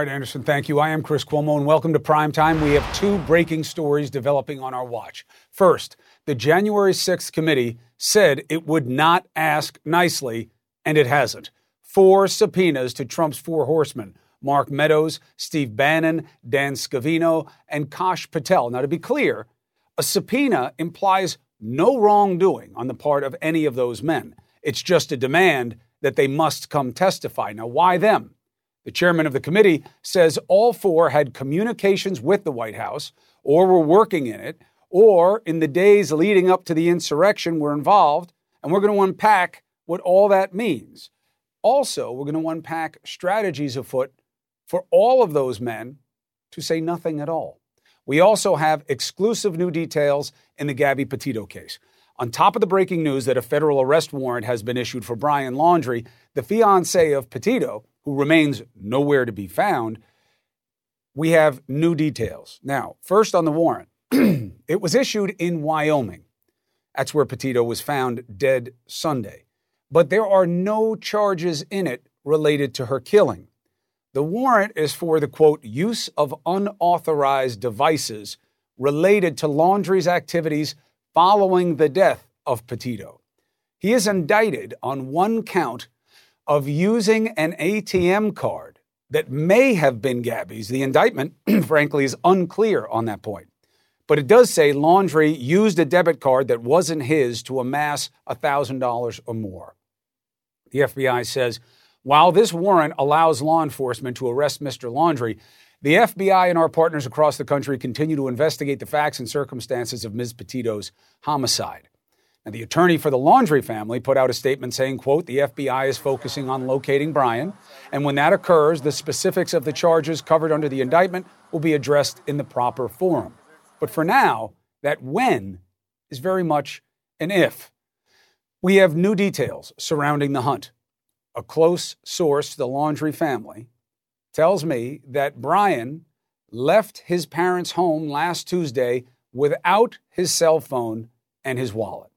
All right, Anderson, thank you. I am Chris Cuomo, and welcome to Prime Time. We have two breaking stories developing on our watch. First, the January 6th committee said it would not ask nicely, and it hasn't. Four subpoenas to Trump's four horsemen Mark Meadows, Steve Bannon, Dan Scavino, and Kash Patel. Now, to be clear, a subpoena implies no wrongdoing on the part of any of those men. It's just a demand that they must come testify. Now, why them? The chairman of the committee says all four had communications with the White House or were working in it or in the days leading up to the insurrection were involved, and we're going to unpack what all that means. Also, we're going to unpack strategies afoot for all of those men to say nothing at all. We also have exclusive new details in the Gabby Petito case. On top of the breaking news that a federal arrest warrant has been issued for Brian Laundrie, the fiance of Petito, who remains nowhere to be found, we have new details. Now, first on the warrant, it was issued in Wyoming. That's where Petito was found dead Sunday. But there are no charges in it related to her killing. The warrant is for the quote, use of unauthorized devices related to Laundrie's activities following the death of Petito. He is indicted on one count of using an ATM card that may have been Gabby's. The indictment, frankly, is unclear on that point. But it does say Laundrie used a debit card that wasn't his to amass $1,000 or more. The FBI says while this warrant allows law enforcement to arrest Mr. Laundrie, the FBI and our partners across the country continue to investigate the facts and circumstances of Ms. Petito's homicide. And the attorney for the Laundrie family put out a statement saying, quote, the FBI is focusing on locating Brian, and when that occurs, the specifics of the charges covered under the indictment will be addressed in the proper forum. But for now, that when is very much an if. We have new details surrounding the hunt. A close source to the Laundrie family tells me that Brian left his parents' home last Tuesday without his cell phone and his wallet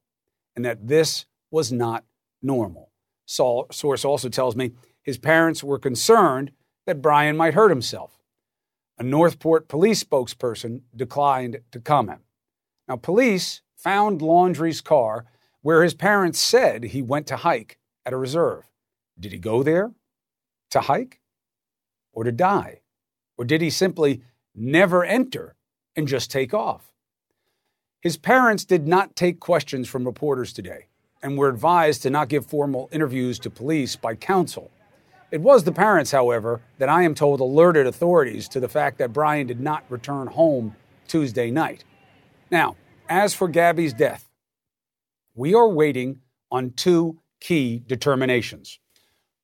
and that this was not normal. source also tells me his parents were concerned that Brian might hurt himself. A Northport police spokesperson declined to comment. Now, police found Laundrie's car where his parents said he went to hike at a reserve. Did he go there to hike or to die? Or did he simply never enter and just take off? His parents did not take questions from reporters today and were advised to not give formal interviews to police by counsel. It was the parents, however, that I am told alerted authorities to the fact that Brian did not return home Tuesday night. Now, as for Gabby's death, we are waiting on two key determinations.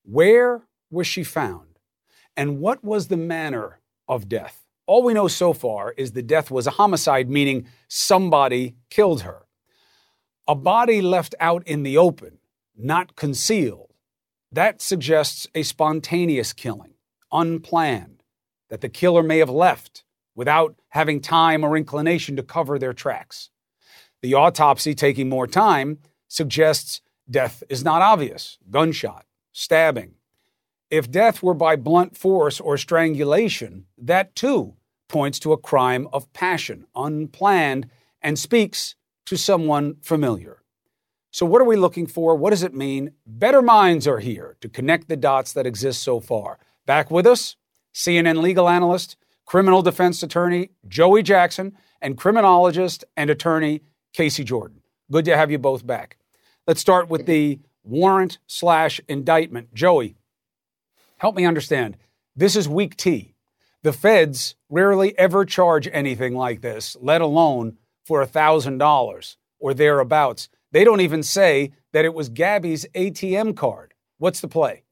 Where was she found? And what was the manner of death? All we know so far is the death was a homicide, meaning somebody killed her. A body left out in the open, not concealed, that suggests a spontaneous killing, unplanned, that the killer may have left without having time or inclination to cover their tracks. The autopsy, taking more time, suggests death is not obvious gunshot, stabbing. If death were by blunt force or strangulation, that too points to a crime of passion, unplanned, and speaks to someone familiar. So, what are we looking for? What does it mean? Better minds are here to connect the dots that exist so far. Back with us, CNN legal analyst, criminal defense attorney Joey Jackson, and criminologist and attorney Casey Jordan. Good to have you both back. Let's start with the warrant slash indictment. Joey, help me understand. This is week T. The feds rarely ever charge anything like this, let alone for $1,000 or thereabouts. They don't even say that it was Gabby's ATM card. What's the play?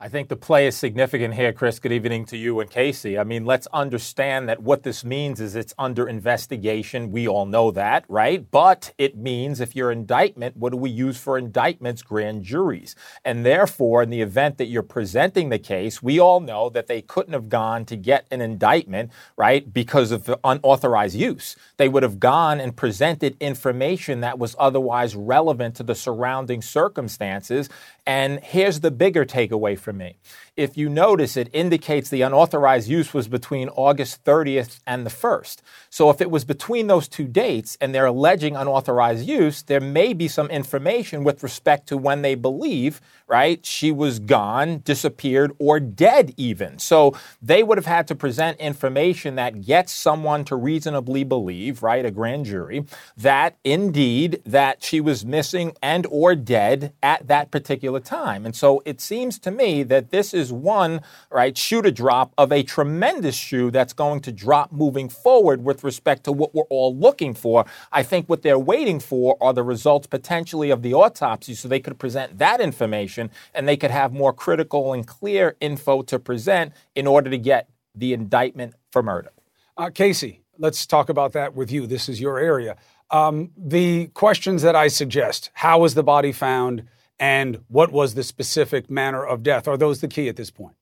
I think the play is significant here, Chris. Good evening to you and Casey. I mean, let's understand that what this means is it's under investigation. We all know that, right? But it means if you're indictment, what do we use for indictments? Grand juries. And therefore, in the event that you're presenting the case, we all know that they couldn't have gone to get an indictment, right, because of the unauthorized use. They would have gone and presented information that was otherwise relevant to the surrounding circumstances. And here's the bigger takeaway for me. If you notice, it indicates the unauthorized use was between August 30th and the 1st. So if it was between those two dates and they're alleging unauthorized use, there may be some information with respect to when they believe, right, she was gone, disappeared, or dead even. So they would have had to present information that gets someone to reasonably believe, right, a grand jury, that indeed that she was missing and or dead at that particular time. And so it seems to me that this is one, right, shoe to drop of a tremendous shoe that's going to drop moving forward with respect to what we're all looking for. I think what they're waiting for are the results potentially of the autopsy so they could present that information and they could have more critical and clear info to present in order to get the indictment for murder. Uh, Casey, let's talk about that with you. This is your area. Um, the questions that I suggest how was the body found? And what was the specific manner of death? Are those the key at this point?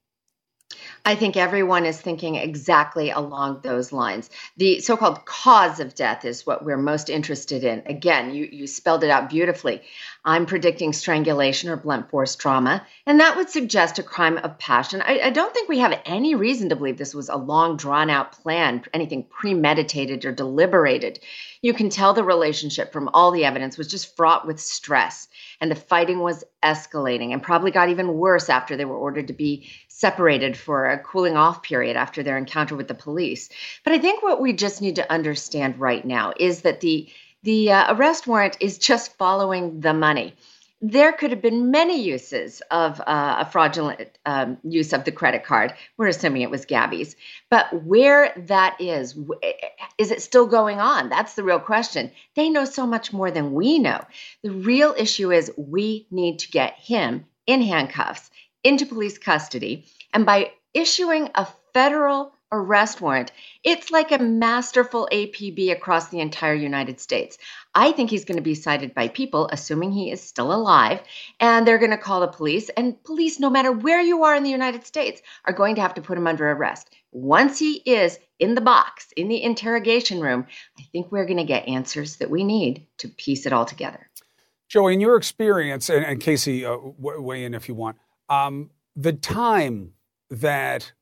I think everyone is thinking exactly along those lines. The so called cause of death is what we're most interested in. Again, you, you spelled it out beautifully. I'm predicting strangulation or blunt force trauma, and that would suggest a crime of passion. I, I don't think we have any reason to believe this was a long, drawn out plan, anything premeditated or deliberated. You can tell the relationship from all the evidence was just fraught with stress, and the fighting was escalating and probably got even worse after they were ordered to be separated for a cooling off period after their encounter with the police. But I think what we just need to understand right now is that the the uh, arrest warrant is just following the money. There could have been many uses of uh, a fraudulent um, use of the credit card. We're assuming it was Gabby's. But where that is, is it still going on? That's the real question. They know so much more than we know. The real issue is we need to get him in handcuffs into police custody. And by issuing a federal arrest warrant. It's like a masterful APB across the entire United States. I think he's going to be sighted by people, assuming he is still alive, and they're going to call the police. And police, no matter where you are in the United States, are going to have to put him under arrest. Once he is in the box, in the interrogation room, I think we're going to get answers that we need to piece it all together. Joey, in your experience, and, and Casey, uh, weigh in if you want, um, the time that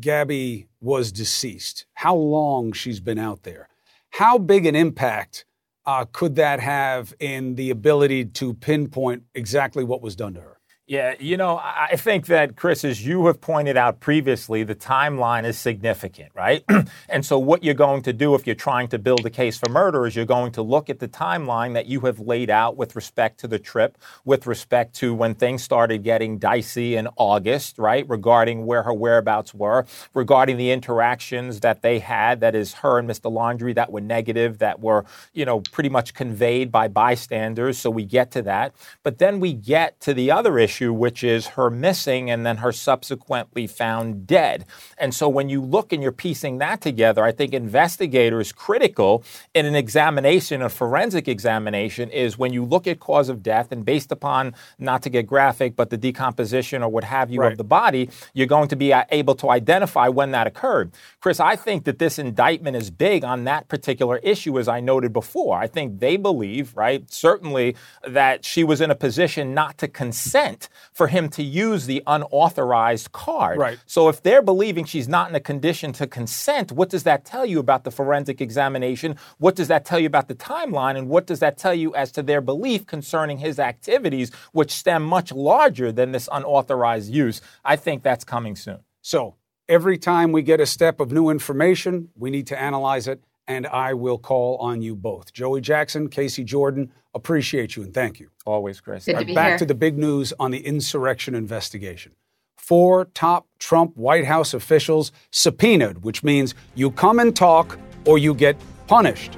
Gabby was deceased, how long she's been out there, how big an impact uh, could that have in the ability to pinpoint exactly what was done to her? Yeah, you know, I think that, Chris, as you have pointed out previously, the timeline is significant, right? and so, what you're going to do if you're trying to build a case for murder is you're going to look at the timeline that you have laid out with respect to the trip, with respect to when things started getting dicey in August, right? Regarding where her whereabouts were, regarding the interactions that they had, that is, her and Mr. Laundrie, that were negative, that were, you know, pretty much conveyed by bystanders. So, we get to that. But then we get to the other issue issue, which is her missing and then her subsequently found dead. And so when you look and you're piecing that together, I think investigators critical in an examination, a forensic examination, is when you look at cause of death and based upon, not to get graphic, but the decomposition or what have you right. of the body, you're going to be uh, able to identify when that occurred. Chris, I think that this indictment is big on that particular issue, as I noted before. I think they believe, right, certainly that she was in a position not to consent for him to use the unauthorized card. Right. So if they're believing she's not in a condition to consent, what does that tell you about the forensic examination? What does that tell you about the timeline? And what does that tell you as to their belief concerning his activities, which stem much larger than this unauthorized use? I think that's coming soon. So every time we get a step of new information, we need to analyze it and I will call on you both. Joey Jackson, Casey Jordan, appreciate you and thank you. Always, Chris. Good to be back here. to the big news on the insurrection investigation. Four top Trump White House officials subpoenaed, which means you come and talk or you get punished.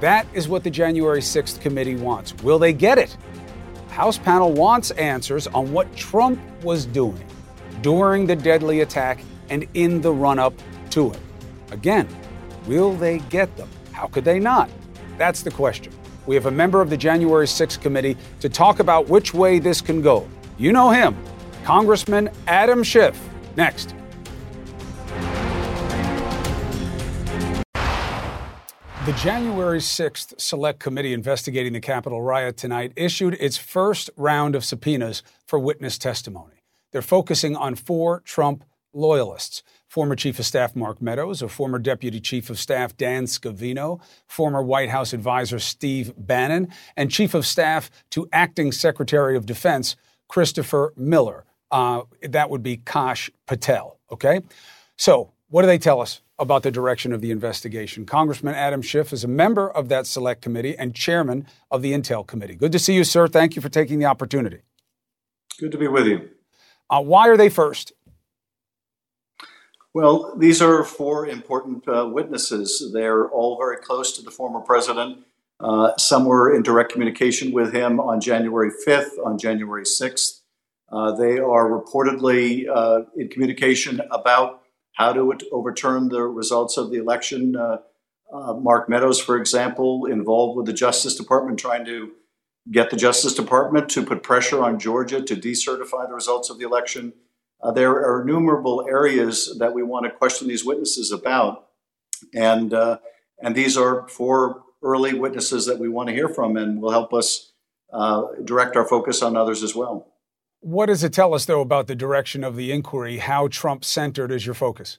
That is what the January 6th committee wants. Will they get it? House panel wants answers on what Trump was doing during the deadly attack and in the run up to it. Again, will they get them? How could they not? That's the question. We have a member of the January 6th committee to talk about which way this can go. You know him, Congressman Adam Schiff. Next. The January 6th Select Committee investigating the Capitol riot tonight issued its first round of subpoenas for witness testimony. They're focusing on four Trump loyalists former Chief of Staff Mark Meadows, a former Deputy Chief of Staff Dan Scavino, former White House advisor Steve Bannon, and Chief of Staff to Acting Secretary of Defense Christopher Miller. Uh, that would be Kash Patel. Okay? So, what do they tell us about the direction of the investigation? Congressman Adam Schiff is a member of that select committee and chairman of the Intel Committee. Good to see you, sir. Thank you for taking the opportunity. Good to be with you. Uh, why are they first? Well, these are four important uh, witnesses. They're all very close to the former president. Uh, some were in direct communication with him on January 5th, on January 6th. Uh, they are reportedly uh, in communication about how to overturn the results of the election. Uh, uh, Mark Meadows, for example, involved with the Justice Department trying to get the Justice Department to put pressure on Georgia to decertify the results of the election. Uh, there are innumerable areas that we want to question these witnesses about, and uh, and these are four early witnesses that we want to hear from, and will help us uh, direct our focus on others as well. What does it tell us, though, about the direction of the inquiry? How Trump centered is your focus?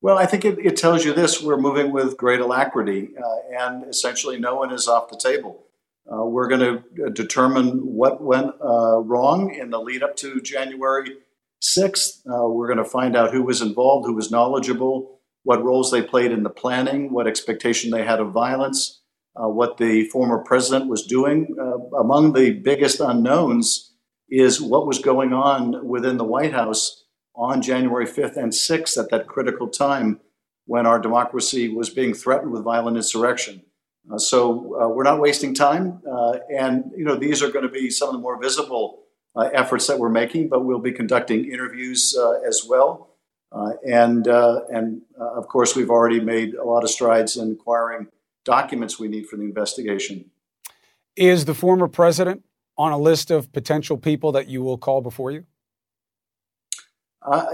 Well, I think it, it tells you this: we're moving with great alacrity, uh, and essentially, no one is off the table. Uh, we're going to uh, determine what went uh, wrong in the lead up to January 6th. Uh, we're going to find out who was involved, who was knowledgeable, what roles they played in the planning, what expectation they had of violence, uh, what the former president was doing. Uh, among the biggest unknowns is what was going on within the White House on January 5th and 6th at that critical time when our democracy was being threatened with violent insurrection. Uh, so uh, we're not wasting time, uh, and you know these are going to be some of the more visible uh, efforts that we're making. But we'll be conducting interviews uh, as well, uh, and and of course we've already made a lot of strides in acquiring documents we need for the investigation. Is the former president on a list of potential people that you will call before you?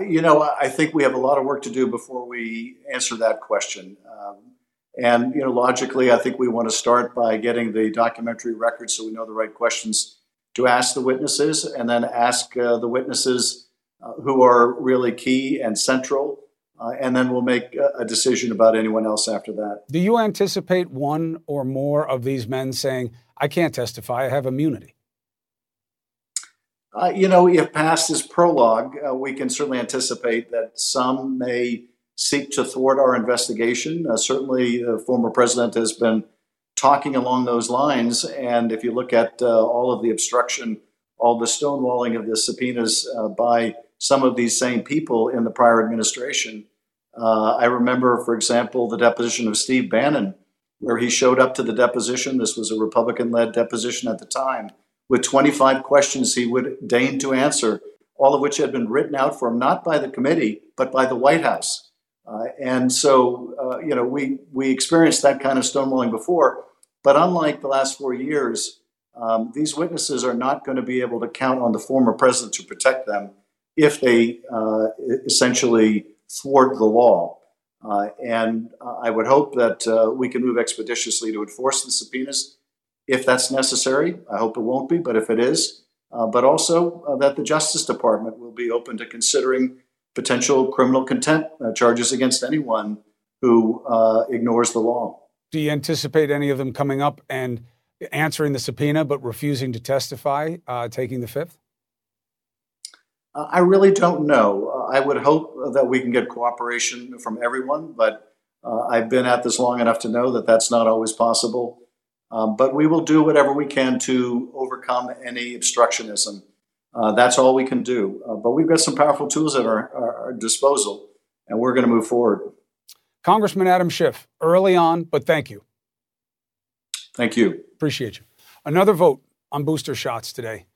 you know, I think we have a lot of work to do before we answer that question. Um, and you know, logically, I think we want to start by getting the documentary record so we know the right questions to ask the witnesses, and then ask uh, the witnesses uh, who are really key and central, uh, and then we'll make a decision about anyone else after that. Do you anticipate one or more of these men saying, "I can't testify; I have immunity"? Uh, you know, if past is prologue, uh, we can certainly anticipate that some may seek to thwart our investigation. Uh, certainly, the former president has been talking along those lines. And if you look at uh, all of the obstruction, all the stonewalling of the subpoenas uh, by some of these same people in the prior administration, uh, I remember, for example, the deposition of Steve Bannon, where he showed up to the deposition. This was a Republican led deposition at the time, with 25 questions he would deign to answer, all of which had been written out for him not by the committee, but by the White House. Uh, and so, uh, you know, we, we experienced that kind of stonewalling before. But unlike the last four years, um, these witnesses are not going to be able to count on the former president to protect them if they uh, essentially thwart the law. Uh, and I would hope that uh, we can move expeditiously to enforce the subpoenas if that's necessary. I hope it won't be, but if it is, uh, but also that the Justice Department will be open to considering potential criminal contempt uh, charges against anyone who uh, ignores the law. Do you anticipate any of them coming up and answering the subpoena but refusing to testify, uh, taking the fifth? Uh, I really don't know. I would hope that we can get cooperation from everyone, but uh, I've been at this long enough to know that that's not always possible. Um, but we will do whatever we can to overcome any obstructionism. Uh, that's all we can do. Uh, but we've got some powerful tools at our, our, our disposal, and we're going to move forward. Congressman Adam Schiff, early on, but thank you. Thank you. Appreciate you. Another vote on booster shots today.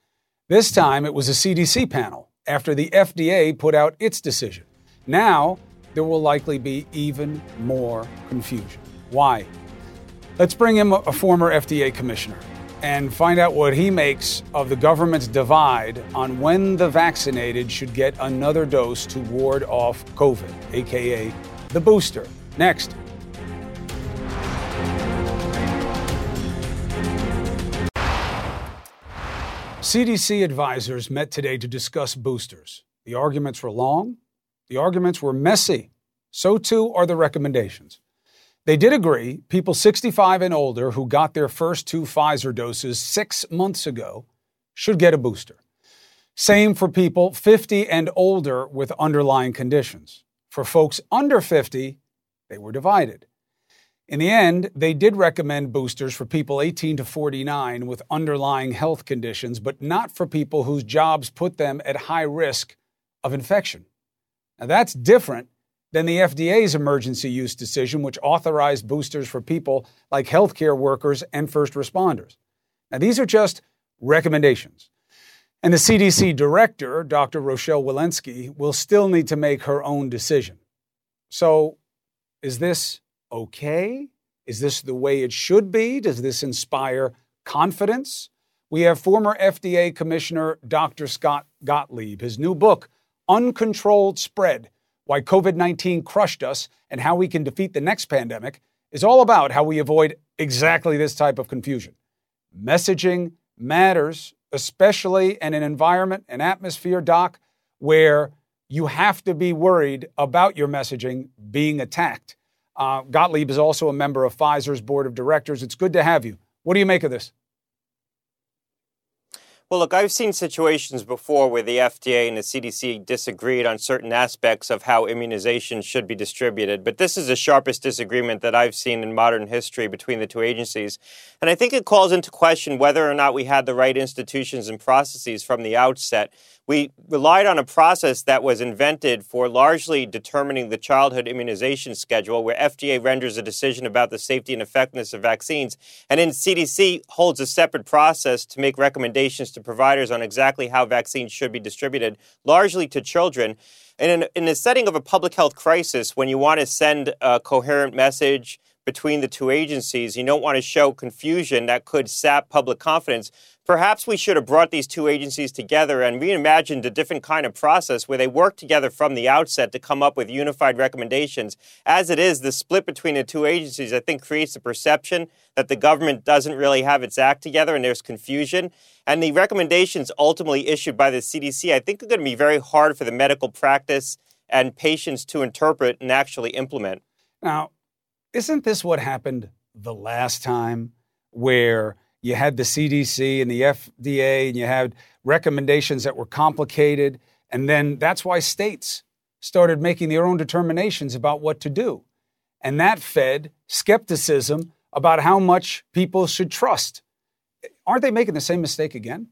This time it was a CDC panel after the FDA put out its decision. Now there will likely be even more confusion. Why? Let's bring in a former FDA commissioner and find out what he makes of the government's divide on when the vaccinated should get another dose to ward off COVID, aka the booster. Next. CDC advisors met today to discuss boosters. The arguments were long, the arguments were messy. So too are the recommendations. They did agree people 65 and older who got their first two Pfizer doses six months ago should get a booster. Same for people 50 and older with underlying conditions. For folks under 50, they were divided. In the end, they did recommend boosters for people 18 to 49 with underlying health conditions, but not for people whose jobs put them at high risk of infection. Now, that's different than the FDA's emergency use decision, which authorized boosters for people like healthcare workers and first responders. Now, these are just recommendations. And the CDC director, Dr. Rochelle Walensky, will still need to make her own decision. So, is this okay? Is this the way it should be? Does this inspire confidence? We have former FDA Commissioner Dr. Scott Gottlieb. His new book, Uncontrolled Spread why COVID 19 crushed us and how we can defeat the next pandemic is all about how we avoid exactly this type of confusion. Messaging matters, especially in an environment, an atmosphere, Doc, where you have to be worried about your messaging being attacked. Uh, Gottlieb is also a member of Pfizer's board of directors. It's good to have you. What do you make of this? Well, look, I've seen situations before where the FDA and the CDC disagreed on certain aspects of how immunization should be distributed, but this is the sharpest disagreement that I've seen in modern history between the two agencies. And I think it calls into question whether or not we had the right institutions and processes from the outset we relied on a process that was invented for largely determining the childhood immunization schedule, where FDA renders a decision about the safety and effectiveness of vaccines, and then CDC holds a separate process to make recommendations to providers on exactly how vaccines should be distributed, largely to children. And in, in the setting of a public health crisis, when you want to send a coherent message, between the two agencies. You don't want to show confusion that could sap public confidence. Perhaps we should have brought these two agencies together and reimagined a different kind of process where they work together from the outset to come up with unified recommendations. As it is, the split between the two agencies, I think, creates the perception that the government doesn't really have its act together and there's confusion. And the recommendations ultimately issued by the CDC, I think, are going to be very hard for the medical practice and patients to interpret and actually implement. Now, isn't this what happened the last time where you had the CDC and the FDA and you had recommendations that were complicated? And then that's why states started making their own determinations about what to do. And that fed skepticism about how much people should trust. Aren't they making the same mistake again?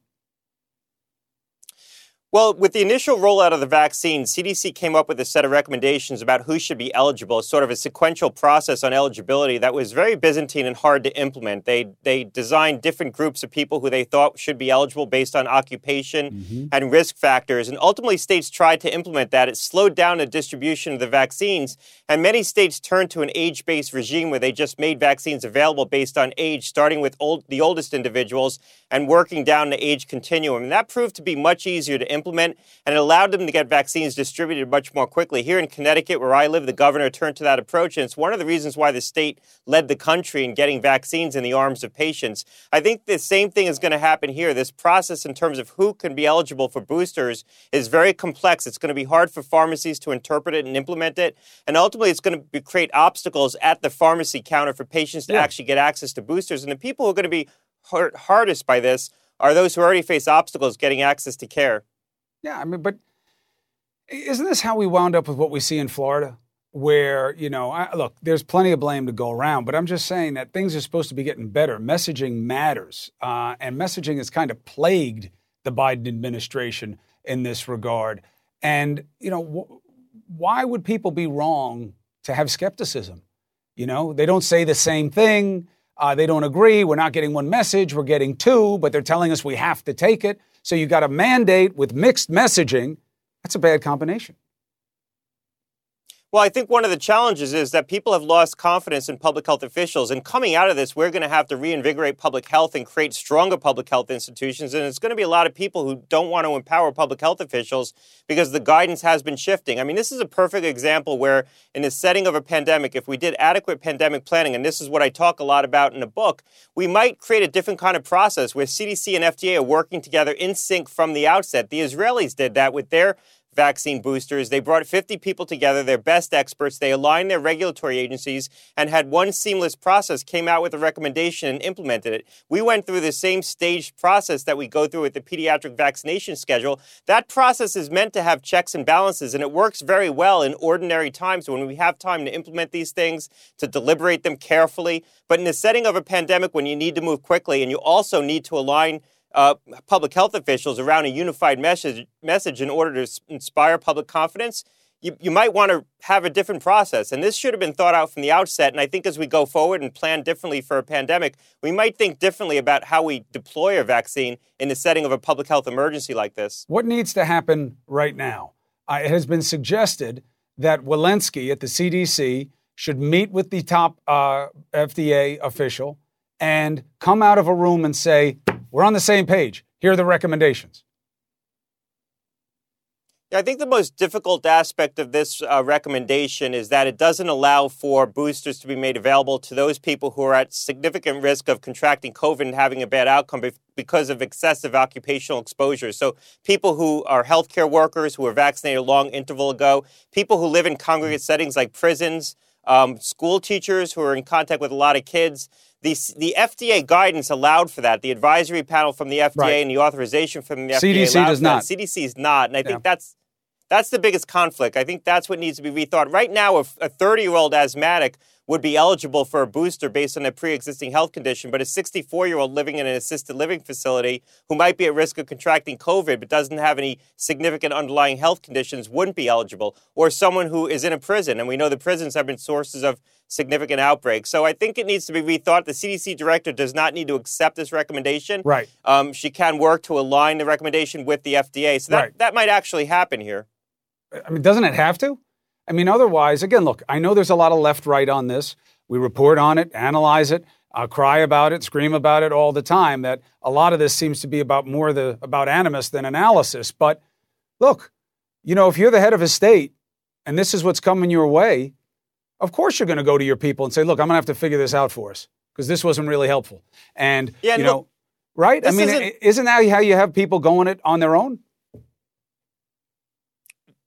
Well, with the initial rollout of the vaccine, CDC came up with a set of recommendations about who should be eligible, sort of a sequential process on eligibility that was very Byzantine and hard to implement. They they designed different groups of people who they thought should be eligible based on occupation mm-hmm. and risk factors, and ultimately states tried to implement that. It slowed down the distribution of the vaccines, and many states turned to an age-based regime where they just made vaccines available based on age, starting with old, the oldest individuals and working down the age continuum. And that proved to be much easier to implement implement, and it allowed them to get vaccines distributed much more quickly. Here in Connecticut, where I live, the governor turned to that approach, and it's one of the reasons why the state led the country in getting vaccines in the arms of patients. I think the same thing is going to happen here. This process, in terms of who can be eligible for boosters, is very complex. It's going to be hard for pharmacies to interpret it and implement it, and ultimately, it's going to be, create obstacles at the pharmacy counter for patients to yeah. actually get access to boosters. And the people who are going to be hurt hardest by this are those who already face obstacles getting access to care. Yeah, I mean, but isn't this how we wound up with what we see in Florida? Where, you know, I, look, there's plenty of blame to go around, but I'm just saying that things are supposed to be getting better. Messaging matters. Uh, and messaging has kind of plagued the Biden administration in this regard. And, you know, wh- why would people be wrong to have skepticism? You know, they don't say the same thing. Uh, they don't agree. We're not getting one message. We're getting two, but they're telling us we have to take it. So you got a mandate with mixed messaging. That's a bad combination. Well, I think one of the challenges is that people have lost confidence in public health officials. And coming out of this, we're going to have to reinvigorate public health and create stronger public health institutions. And it's going to be a lot of people who don't want to empower public health officials because the guidance has been shifting. I mean, this is a perfect example where, in the setting of a pandemic, if we did adequate pandemic planning, and this is what I talk a lot about in the book, we might create a different kind of process where CDC and FDA are working together in sync from the outset. The Israelis did that with their vaccine boosters. They brought 50 people together, their best experts. They aligned their regulatory agencies and had one seamless process, came out with a recommendation and implemented it. We went through the same staged process that we go through with the pediatric vaccination schedule. That process is meant to have checks and balances, and it works very well in ordinary times when we have time to implement these things, to deliberate them carefully. But in the setting of a pandemic, when you need to move quickly and you also need to align uh, public health officials around a unified message, message in order to inspire public confidence, you, you might want to have a different process. And this should have been thought out from the outset. And I think as we go forward and plan differently for a pandemic, we might think differently about how we deploy a vaccine in the setting of a public health emergency like this. What needs to happen right now? Uh, it has been suggested that Walensky at the CDC should meet with the top uh, FDA official and come out of a room and say, we're on the same page. Here are the recommendations. I think the most difficult aspect of this uh, recommendation is that it doesn't allow for boosters to be made available to those people who are at significant risk of contracting COVID and having a bad outcome because of excessive occupational exposure. So, people who are healthcare workers who were vaccinated a long interval ago, people who live in congregate settings like prisons, um, school teachers who are in contact with a lot of kids. The, the FDA guidance allowed for that. The advisory panel from the FDA right. and the authorization from the FDA CDC does not. CDC is not, and I think that's that's the biggest conflict. I think that's what needs to be rethought. Right now, if a 30 year old asthmatic would be eligible for a booster based on a pre existing health condition, but a 64 year old living in an assisted living facility who might be at risk of contracting COVID but doesn't have any significant underlying health conditions wouldn't be eligible, or someone who is in a prison. And we know the prisons have been sources of significant outbreaks. So I think it needs to be rethought. The CDC director does not need to accept this recommendation. Right. Um, she can work to align the recommendation with the FDA. So that, right. that might actually happen here. I mean, doesn't it have to? I mean, otherwise, again, look, I know there's a lot of left right on this. We report on it, analyze it, uh, cry about it, scream about it all the time. That a lot of this seems to be about more the about animus than analysis. But look, you know, if you're the head of a state and this is what's coming your way, of course you're going to go to your people and say, "Look, I'm going to have to figure this out for us because this wasn't really helpful." And yeah, you know, look, right? I mean, isn't, isn't that how you have people going it on their own?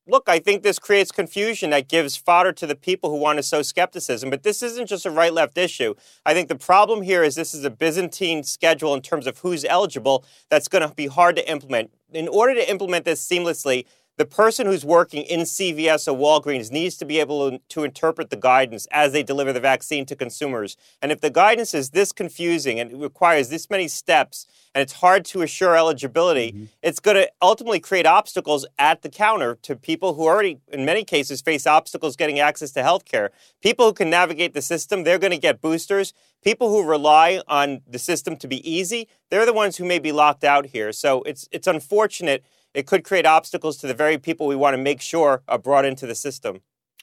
Look, I think this creates confusion that gives fodder to the people who want to sow skepticism. But this isn't just a right left issue. I think the problem here is this is a Byzantine schedule in terms of who's eligible that's going to be hard to implement. In order to implement this seamlessly, the person who's working in CVS or Walgreens needs to be able to, to, interpret the guidance as they deliver the vaccine to consumers. And if the guidance is this confusing and it requires this many steps and it's hard to assure eligibility, mm-hmm. it's going to ultimately create obstacles at the counter to people who already, in many cases, face obstacles getting access to health care. People who can navigate the system, they're going to get boosters. People who rely on the system to be easy, they're the ones who may be locked out here. So it's it's unfortunate it could create obstacles to the very people we want to make sure are brought into the system.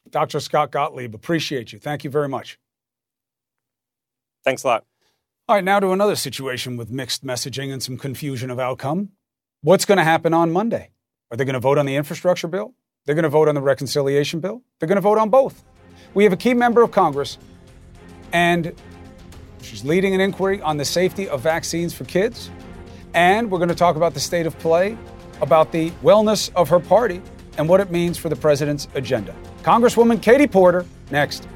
Dr. Scott Gottlieb, appreciate you. Thank you very much. Thanks a lot. All right, now to another situation with mixed messaging and some confusion of outcome. What's going to happen on Monday? Are they going to vote on the infrastructure bill? They're going to vote on the reconciliation bill? They're going to vote on both. We have a key member of Congress, and she's leading an inquiry on the safety of vaccines for kids. And we're going to talk about the state of play about the wellness of her party and what it means for the president's agenda. Congresswoman Katie Porter, next.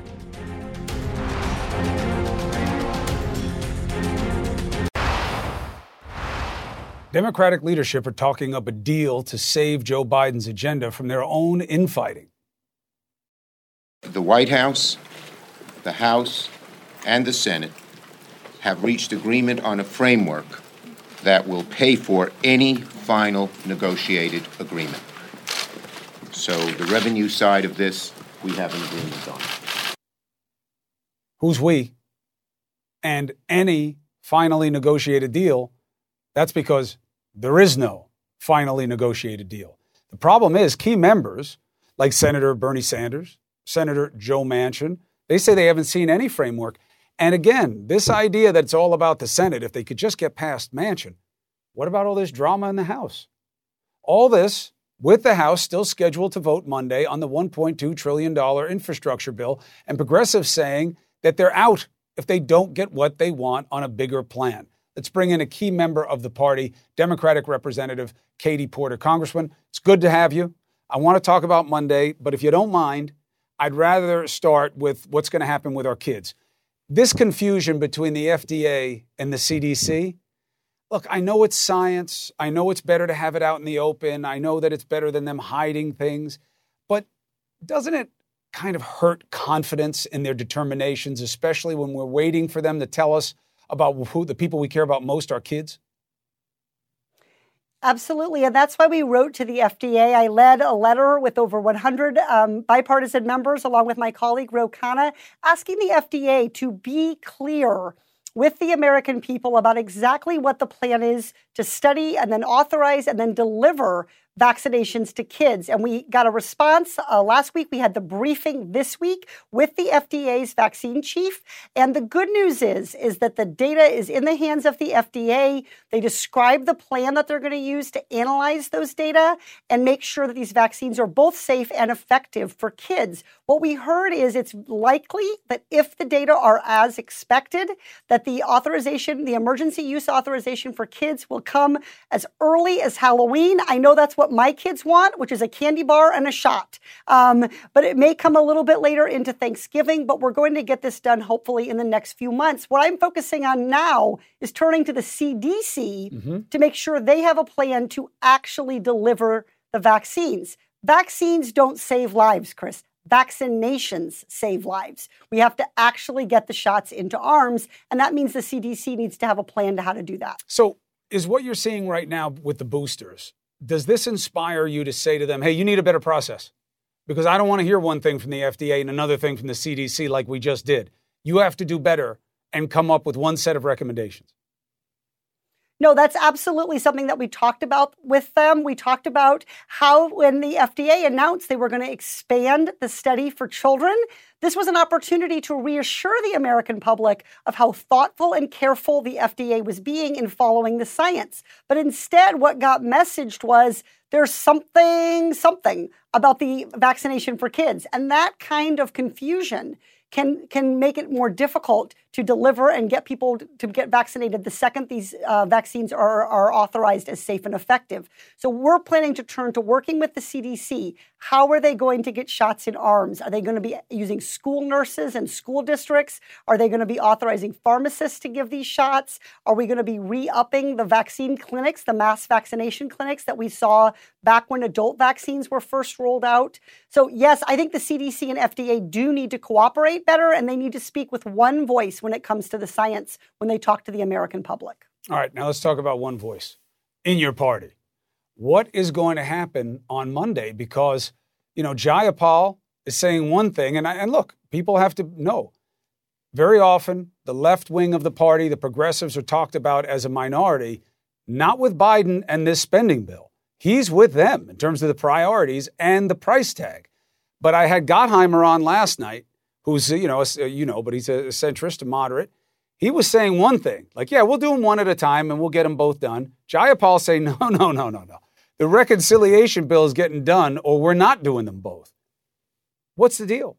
Democratic leadership are talking up a deal to save Joe Biden's agenda from their own infighting. The White House, the House, and the Senate have reached agreement on a framework that will pay for any final negotiated agreement. So the revenue side of this, we have an agreement on. Who's we? and any finally negotiated deal, that's because there is no finally negotiated deal. The problem is key members like Senator Bernie Sanders, Senator Joe Manchin, they say they haven't seen any framework. And again, this idea that it's all about the Senate, if they could just get past Manchin, what about all this drama in the House? All this with the House still scheduled to vote Monday on the $1.2 trillion infrastructure bill, and progressives saying that they're out if they don't get what they want on a bigger plan. Let's bring in a key member of the party, Democratic Representative Katie Porter. Congressman, it's good to have you. I want to talk about Monday, but if you don't mind, I'd rather start with what's going to happen with our kids. This confusion between the FDA and the CDC. Look, I know it's science. I know it's better to have it out in the open. I know that it's better than them hiding things. But doesn't it kind of hurt confidence in their determinations, especially when we're waiting for them to tell us about who the people we care about most, our kids? Absolutely. And that's why we wrote to the FDA. I led a letter with over 100 um, bipartisan members, along with my colleague, Ro Khanna, asking the FDA to be clear with the American people about exactly what the plan is to study and then authorize and then deliver vaccinations to kids. And we got a response uh, last week. We had the briefing this week with the FDA's vaccine chief. And the good news is, is that the data is in the hands of the FDA. They describe the plan that they're going to use to analyze those data and make sure that these vaccines are both safe and effective for kids. What we heard is it's likely that if the data are as expected, that the authorization, the emergency use authorization for kids will come as early as Halloween. I know that's what my kids want, which is a candy bar and a shot. Um, but it may come a little bit later into Thanksgiving, but we're going to get this done hopefully in the next few months. What I'm focusing on now is turning to the CDC mm-hmm. to make sure they have a plan to actually deliver the vaccines. Vaccines don't save lives, Chris. Vaccinations save lives. We have to actually get the shots into arms, and that means the CDC needs to have a plan to how to do that. So, is what you're seeing right now with the boosters does this inspire you to say to them, hey, you need a better process? Because I don't want to hear one thing from the FDA and another thing from the CDC like we just did. You have to do better and come up with one set of recommendations. No, that's absolutely something that we talked about with them. We talked about how, when the FDA announced they were going to expand the study for children, this was an opportunity to reassure the American public of how thoughtful and careful the FDA was being in following the science. But instead, what got messaged was there's something, something about the vaccination for kids. And that kind of confusion can can make it more difficult to deliver and get people to get vaccinated the second these uh, vaccines are, are authorized as safe and effective. So we're planning to turn to working with the CDC. How are they going to get shots in arms? Are they going to be using school nurses and school districts? Are they going to be authorizing pharmacists to give these shots? Are we going to be re-upping the vaccine clinics, the mass vaccination clinics that we saw back when adult vaccines were first rolled out? So yes, I think the CDC and FDA do need to cooperate better and they need to speak with one voice when it comes to the science when they talk to the American public. All right, now let's talk about one voice in your party. What is going to happen on Monday? Because, you know, Jayapal is saying one thing, and, I, and look, people have to know. Very often, the left wing of the party, the progressives, are talked about as a minority, not with Biden and this spending bill. He's with them in terms of the priorities and the price tag. But I had Gottheimer on last night, who's you know a, you know, but he's a centrist, a moderate. He was saying one thing, like, yeah, we'll do them one at a time and we'll get them both done. Jayapal saying, no, no, no, no, no. The reconciliation bill is getting done, or we're not doing them both. What's the deal?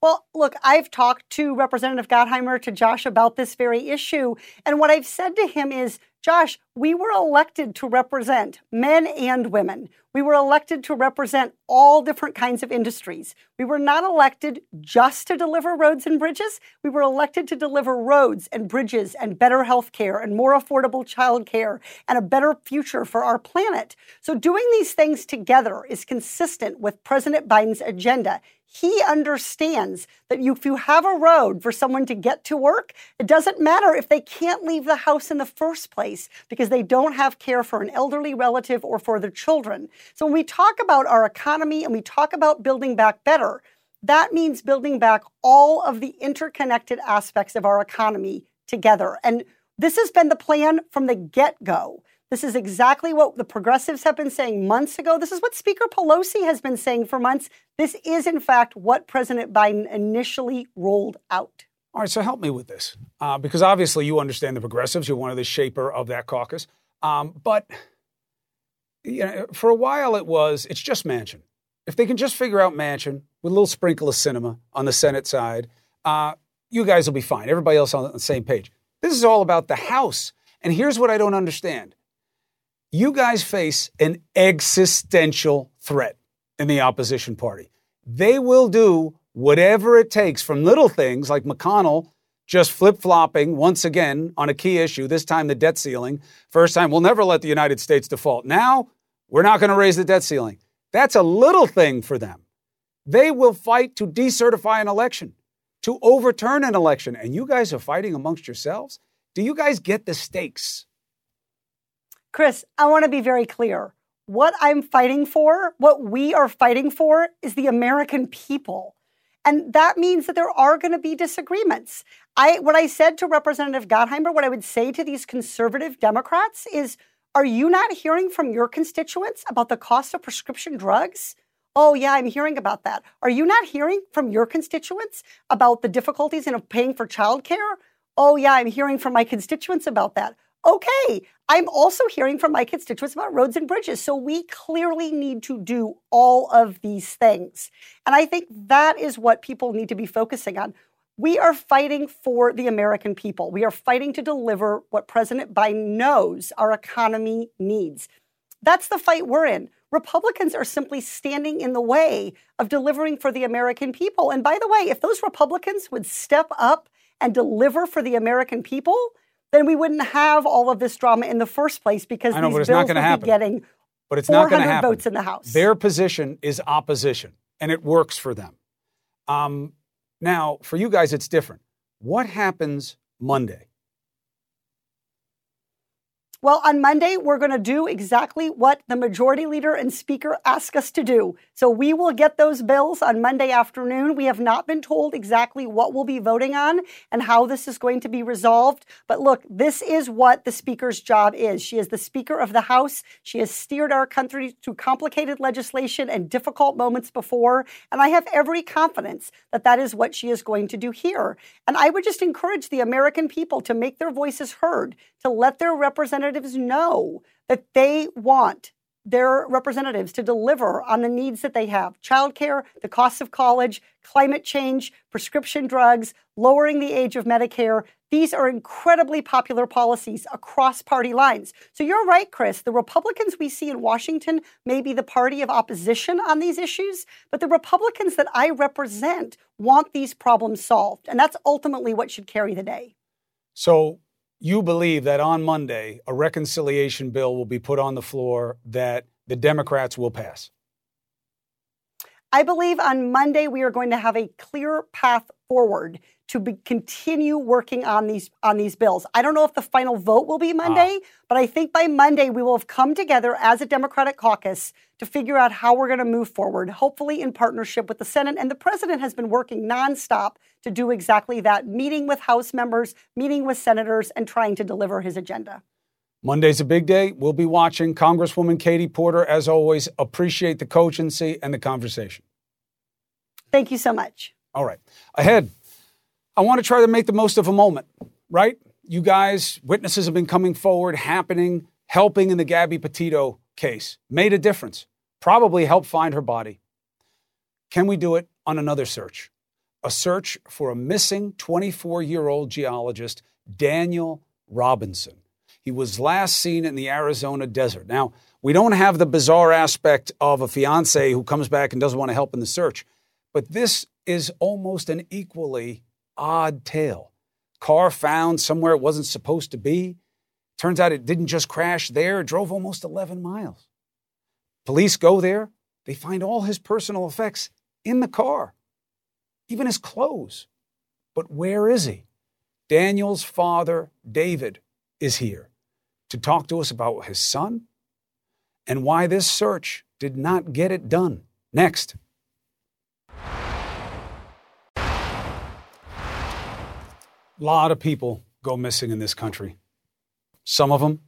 Well, look, I've talked to Representative Gottheimer, to Josh about this very issue. And what I've said to him is Josh, we were elected to represent men and women. We were elected to represent all different kinds of industries. We were not elected just to deliver roads and bridges. We were elected to deliver roads and bridges and better health care and more affordable child care and a better future for our planet. So doing these things together is consistent with President Biden's agenda. He understands that if you have a road for someone to get to work, it doesn't matter if they can't leave the house in the first place because they don't have care for an elderly relative or for their children. So when we talk about our economy and we talk about building back better, that means building back all of the interconnected aspects of our economy together. And this has been the plan from the get go. This is exactly what the progressives have been saying months ago. This is what Speaker Pelosi has been saying for months. This is, in fact, what President Biden initially rolled out. All right, so help me with this, uh, because obviously you understand the progressives. You're one of the shaper of that caucus. Um, but you know, for a while it was it's just Manchin. If they can just figure out Manchin with a little sprinkle of Sinema on the Senate side, uh, you guys will be fine. Everybody else on the same page. This is all about the House. And here's what I don't understand you guys face an existential threat in the opposition party. They will do whatever it takes from little things like McConnell just flip flopping once again on a key issue, this time the debt ceiling. First time, we'll never let the United States default. Now, we're not going to raise the debt ceiling. That's a little thing for them. They will fight to decertify an election, to overturn an election. And you guys are fighting amongst yourselves? Do you guys get the stakes? Chris, I want to be very clear. What I'm fighting for, what we are fighting for, is the American people. And that means that there are going to be disagreements. I, what I said to Representative Gottheimer, what I would say to these conservative Democrats is Are you not hearing from your constituents about the cost of prescription drugs? Oh, yeah, I'm hearing about that. Are you not hearing from your constituents about the difficulties in paying for childcare? Oh, yeah, I'm hearing from my constituents about that. Okay, I'm also hearing from my constituents about roads and bridges. So we clearly need to do all of these things. And I think that is what people need to be focusing on. We are fighting for the American people. We are fighting to deliver what President Biden knows our economy needs. That's the fight we're in. Republicans are simply standing in the way of delivering for the American people. And by the way, if those Republicans would step up and deliver for the American people, then we wouldn't have all of this drama in the first place because know, these bills would happen. be getting but it's not going to happen. votes in the House. Their position is opposition, and it works for them. Um, now, for you guys, it's different. What happens Monday? Well, on Monday, we're going to do exactly what the majority leader and speaker ask us to do. So we will get those bills on Monday afternoon. We have not been told exactly what we'll be voting on and how this is going to be resolved. But look, this is what the speaker's job is. She is the speaker of the House. She has steered our country through complicated legislation and difficult moments before. And I have every confidence that that is what she is going to do here. And I would just encourage the American people to make their voices heard, to let their representatives know that they want their representatives to deliver on the needs that they have childcare, the cost of college, climate change, prescription drugs, lowering the age of Medicare. These are incredibly popular policies across party lines. So you're right, Chris. The Republicans we see in Washington may be the party of opposition on these issues, but the Republicans that I represent want these problems solved. And that's ultimately what should carry the day. So you believe that on Monday, a reconciliation bill will be put on the floor that the Democrats will pass? I believe on Monday we are going to have a clear path forward to be, continue working on these on these bills. I don't know if the final vote will be Monday, ah. but I think by Monday we will have come together as a Democratic caucus to figure out how we're going to move forward, hopefully in partnership with the Senate. And the president has been working nonstop to do exactly that, meeting with House members, meeting with senators, and trying to deliver his agenda. Monday's a big day. We'll be watching. Congresswoman Katie Porter, as always, appreciate the cogency and the conversation. Thank you so much. All right. Ahead, I want to try to make the most of a moment, right? You guys, witnesses have been coming forward, happening, helping in the Gabby Petito case, made a difference, probably helped find her body. Can we do it on another search? A search for a missing 24 year old geologist, Daniel Robinson. He was last seen in the Arizona desert. Now, we don't have the bizarre aspect of a fiance who comes back and doesn't want to help in the search, but this is almost an equally odd tale. Car found somewhere it wasn't supposed to be. Turns out it didn't just crash there, it drove almost 11 miles. Police go there, they find all his personal effects in the car, even his clothes. But where is he? Daniel's father, David, is here to talk to us about his son and why this search did not get it done. Next. A lot of people go missing in this country. Some of them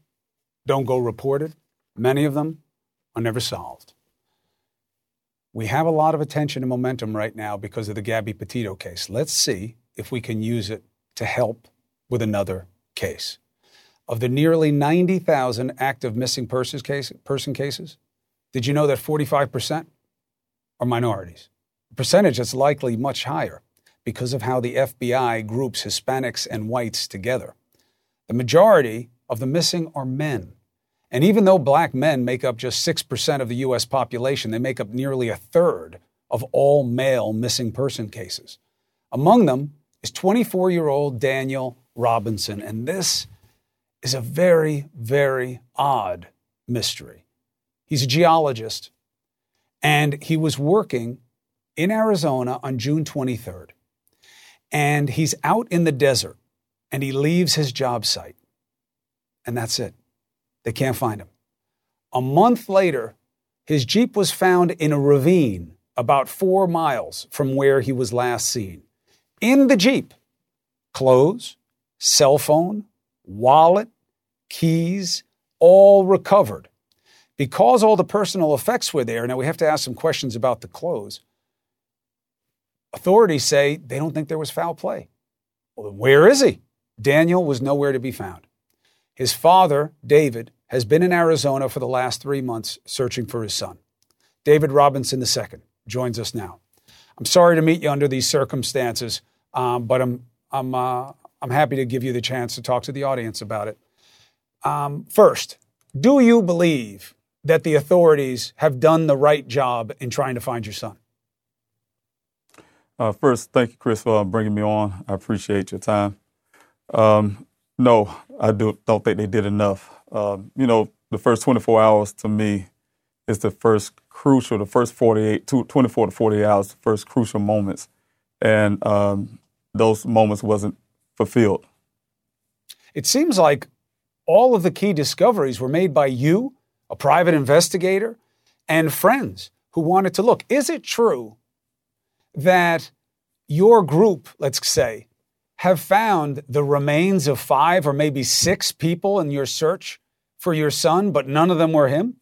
don't go reported, many of them are never solved. We have a lot of attention and momentum right now because of the Gabby Petito case. Let's see if we can use it to help with another case. Of the nearly 90,000 active missing persons case, person cases, did you know that 45% are minorities? A percentage that's likely much higher because of how the FBI groups Hispanics and whites together. The majority of the missing are men. And even though black men make up just 6% of the U.S. population, they make up nearly a third of all male missing person cases. Among them is 24 year old Daniel Robinson. And this is a very, very odd mystery. He's a geologist, and he was working in Arizona on June 23rd. And he's out in the desert, and he leaves his job site. And that's it. They can't find him. A month later, his Jeep was found in a ravine about four miles from where he was last seen. In the Jeep, clothes, cell phone, wallet, keys, all recovered. Because all the personal effects were there, now we have to ask some questions about the clothes. Authorities say they don't think there was foul play. Well, where is he? Daniel was nowhere to be found. His father, David, has been in Arizona for the last three months searching for his son. David Robinson II joins us now. I'm sorry to meet you under these circumstances, um, but I'm, I'm, uh, I'm happy to give you the chance to talk to the audience about it. Um, first, do you believe that the authorities have done the right job in trying to find your son? Uh, first, thank you, Chris, for bringing me on. I appreciate your time. Um, no, I do, don't think they did enough. Um, you know, the first 24 hours to me is the first crucial, the first 48, 24 to 48 hours, the first crucial moments. And um, those moments wasn't fulfilled. It seems like all of the key discoveries were made by you, a private investigator, and friends who wanted to look. Is it true that your group, let's say, have found the remains of five or maybe six people in your search for your son, but none of them were him?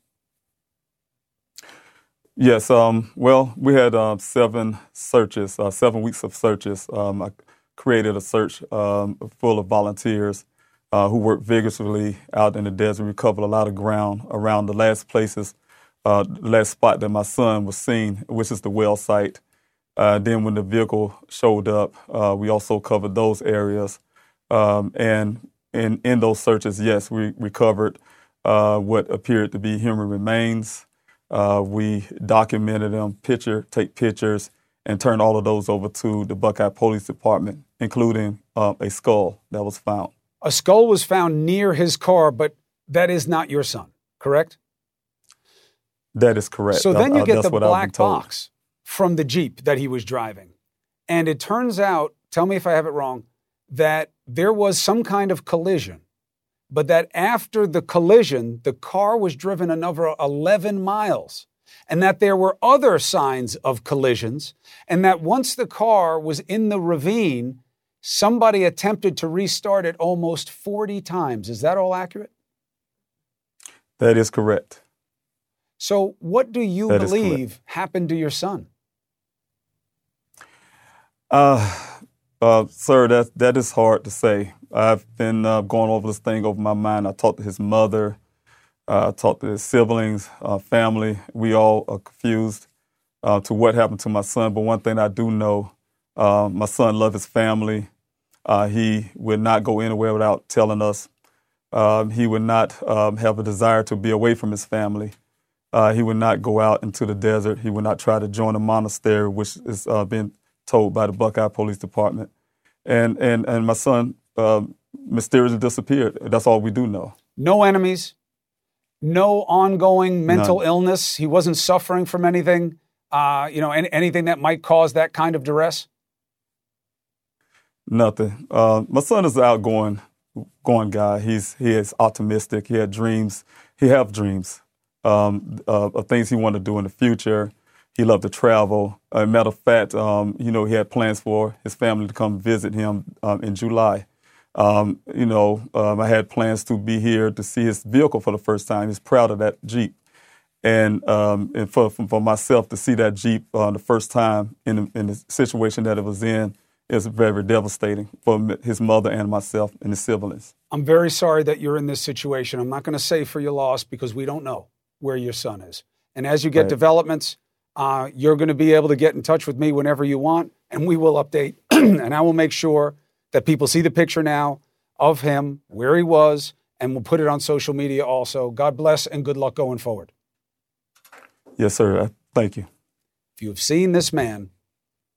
Yes. Um, well, we had uh, seven searches, uh, seven weeks of searches. Um, I created a search um, full of volunteers uh, who worked vigorously out in the desert. We covered a lot of ground around the last places, uh, the last spot that my son was seen, which is the well site. Uh, then when the vehicle showed up, uh, we also covered those areas. Um, and in, in those searches, yes, we recovered uh, what appeared to be human remains. Uh, we documented them, picture, take pictures, and turned all of those over to the Buckeye Police Department, including uh, a skull that was found. A skull was found near his car, but that is not your son, correct? That is correct. So then you get the black box from the Jeep that he was driving. And it turns out, tell me if I have it wrong, that there was some kind of collision, but that after the collision, the car was driven another 11 miles, and that there were other signs of collisions, and that once the car was in the ravine, somebody attempted to restart it almost 40 times. Is that all accurate? That is correct. So, what do you that believe happened to your son? Uh, uh, sir, that that is hard to say. I've been uh, going over this thing over my mind. I talked to his mother, I talked to his siblings, uh, family. We all are confused uh, to what happened to my son. But one thing I do know, uh, my son loved his family. he would not go anywhere without telling us. Um, he would not um, have a desire to be away from his family. he would not go out into the desert. He would not try to join a monastery, which is been told by the Buckeye Police Department. And, and, and my son uh, mysteriously disappeared. That's all we do know. No enemies, no ongoing mental None. illness. He wasn't suffering from anything, uh, you know, any, anything that might cause that kind of duress? Nothing. Uh, my son is an outgoing going guy. He's he is optimistic. He had dreams. He have dreams um, of things he wanted to do in the future. he loved to travel. A matter of fact, um, you know, he had plans for his family to come visit him um, in July. Um, you know, um, I had plans to be here to see his vehicle for the first time. He's proud of that Jeep. And, um, and for, for myself to see that Jeep uh, the first time in, in the situation that it was in is very devastating for his mother and myself and his siblings. I'm very sorry that you're in this situation. I'm not going to say for your loss because we don't know where your son is. And as you get right. developments, uh, you're going to be able to get in touch with me whenever you want, and we will update. and I will make sure that people see the picture now of him, where he was, and we'll put it on social media also. God bless and good luck going forward. Yes, sir. Uh, thank you. If you have seen this man,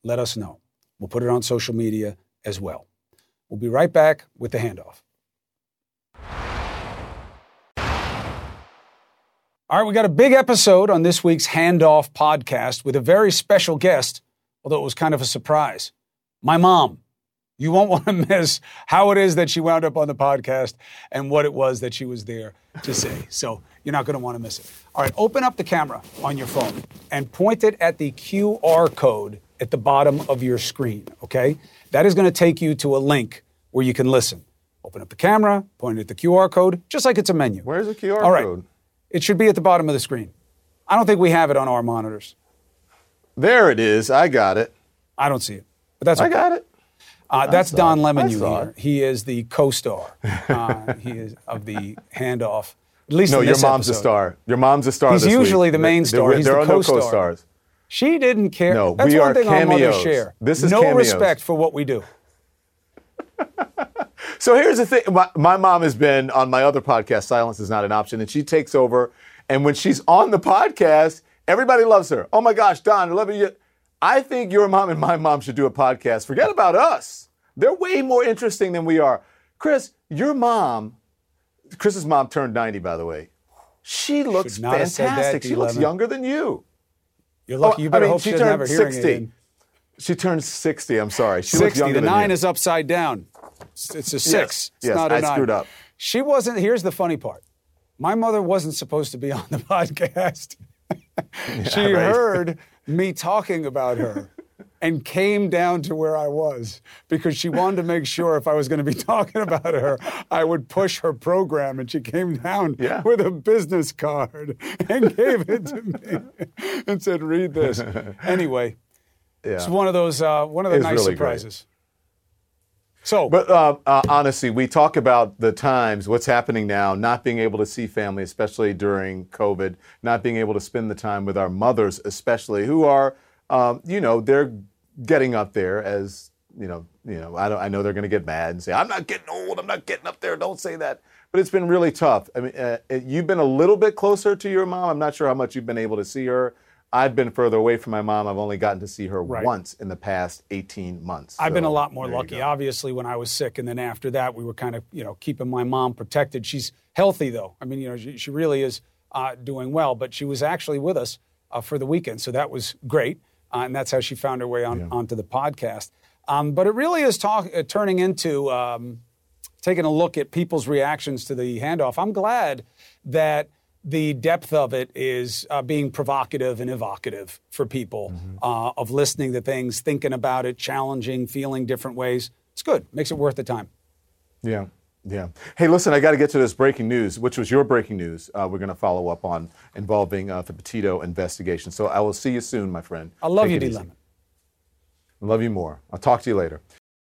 let us know. We'll put it on social media as well. We'll be right back with the handoff. All right, we got a big episode on this week's Handoff podcast with a very special guest, although it was kind of a surprise. My mom. You won't want to miss how it is that she wound up on the podcast and what it was that she was there to say. So you're not going to want to miss it. All right, open up the camera on your phone and point it at the QR code at the bottom of your screen, okay? That is going to take you to a link where you can listen. Open up the camera, point it at the QR code, just like it's a menu. Where's the QR All right. code? It should be at the bottom of the screen. I don't think we have it on our monitors. There it is. I got it. I don't see it, but that's okay. I got it. Uh, that's Don Lemon. You hear? He is the co-star. Uh, he is of the handoff. At least no, your mom's episode. a star. Your mom's a star. He's usually week. the main star. There, He's there the are co-star. no co-stars. She didn't care. No, That's we one are thing our mothers cameos. share. This is no cameos. respect for what we do. So here's the thing. My, my mom has been on my other podcast, Silence is Not an Option, and she takes over. And when she's on the podcast, everybody loves her. Oh my gosh, Don, I love you. I think your mom and my mom should do a podcast. Forget about us. They're way more interesting than we are. Chris, your mom, Chris's mom turned 90, by the way. She looks that, fantastic. She looks younger than you. You're lucky. Oh, you better I mean, hope she she turned her 60. aid in. She turned 60. I'm sorry. She 60. younger The than nine is upside down. It's, it's a six. It's yes, not a I nine. screwed up. She wasn't. Here's the funny part. My mother wasn't supposed to be on the podcast. she right. heard me talking about her and came down to where I was because she wanted to make sure if I was going to be talking about her, I would push her program. And she came down Yeah. with a business card and gave it to me and said, "Read this." Anyway, Yeah. it's one of those uh, one of the It's nice really great. So, But uh, uh, honestly, we talk about the times, what's happening now, not being able to see family, especially during COVID, not being able to spend the time with our mothers, especially who are, um, you know, they're getting up there as, you know, you know, I, I know they're going to get mad and say, I'm not getting old, I'm not getting up there, don't say that. But it's been really tough. I mean, uh, you've been a little bit closer to your mom. I'm not sure how much you've been able to see her. I've been further away from my mom. I've only gotten to see her Right. once in the past 18 months. I've been a lot more lucky. Obviously, when I was sick, and then after that, we were kind of, you know, keeping my mom protected. She's healthy, though. I mean, you know, she, she really is uh, doing well. But she was actually with us uh, for the weekend, so that was great, uh, and that's how she found her way on onto the podcast. Um, but it really is talk, uh, turning into um, taking a look at people's reactions to the handoff. I'm glad that the depth of it is uh, being provocative and evocative for people uh, of listening to things, thinking about it, challenging, feeling different ways. It's good. Makes it worth the time. Yeah, yeah. Hey, listen, I got to get to this breaking news, which was your breaking news. Uh, we're going to follow up on involving uh, the Petito investigation. So I will see you soon, my friend. I love Take you, D. Lemon. Love you more. I'll talk to you later.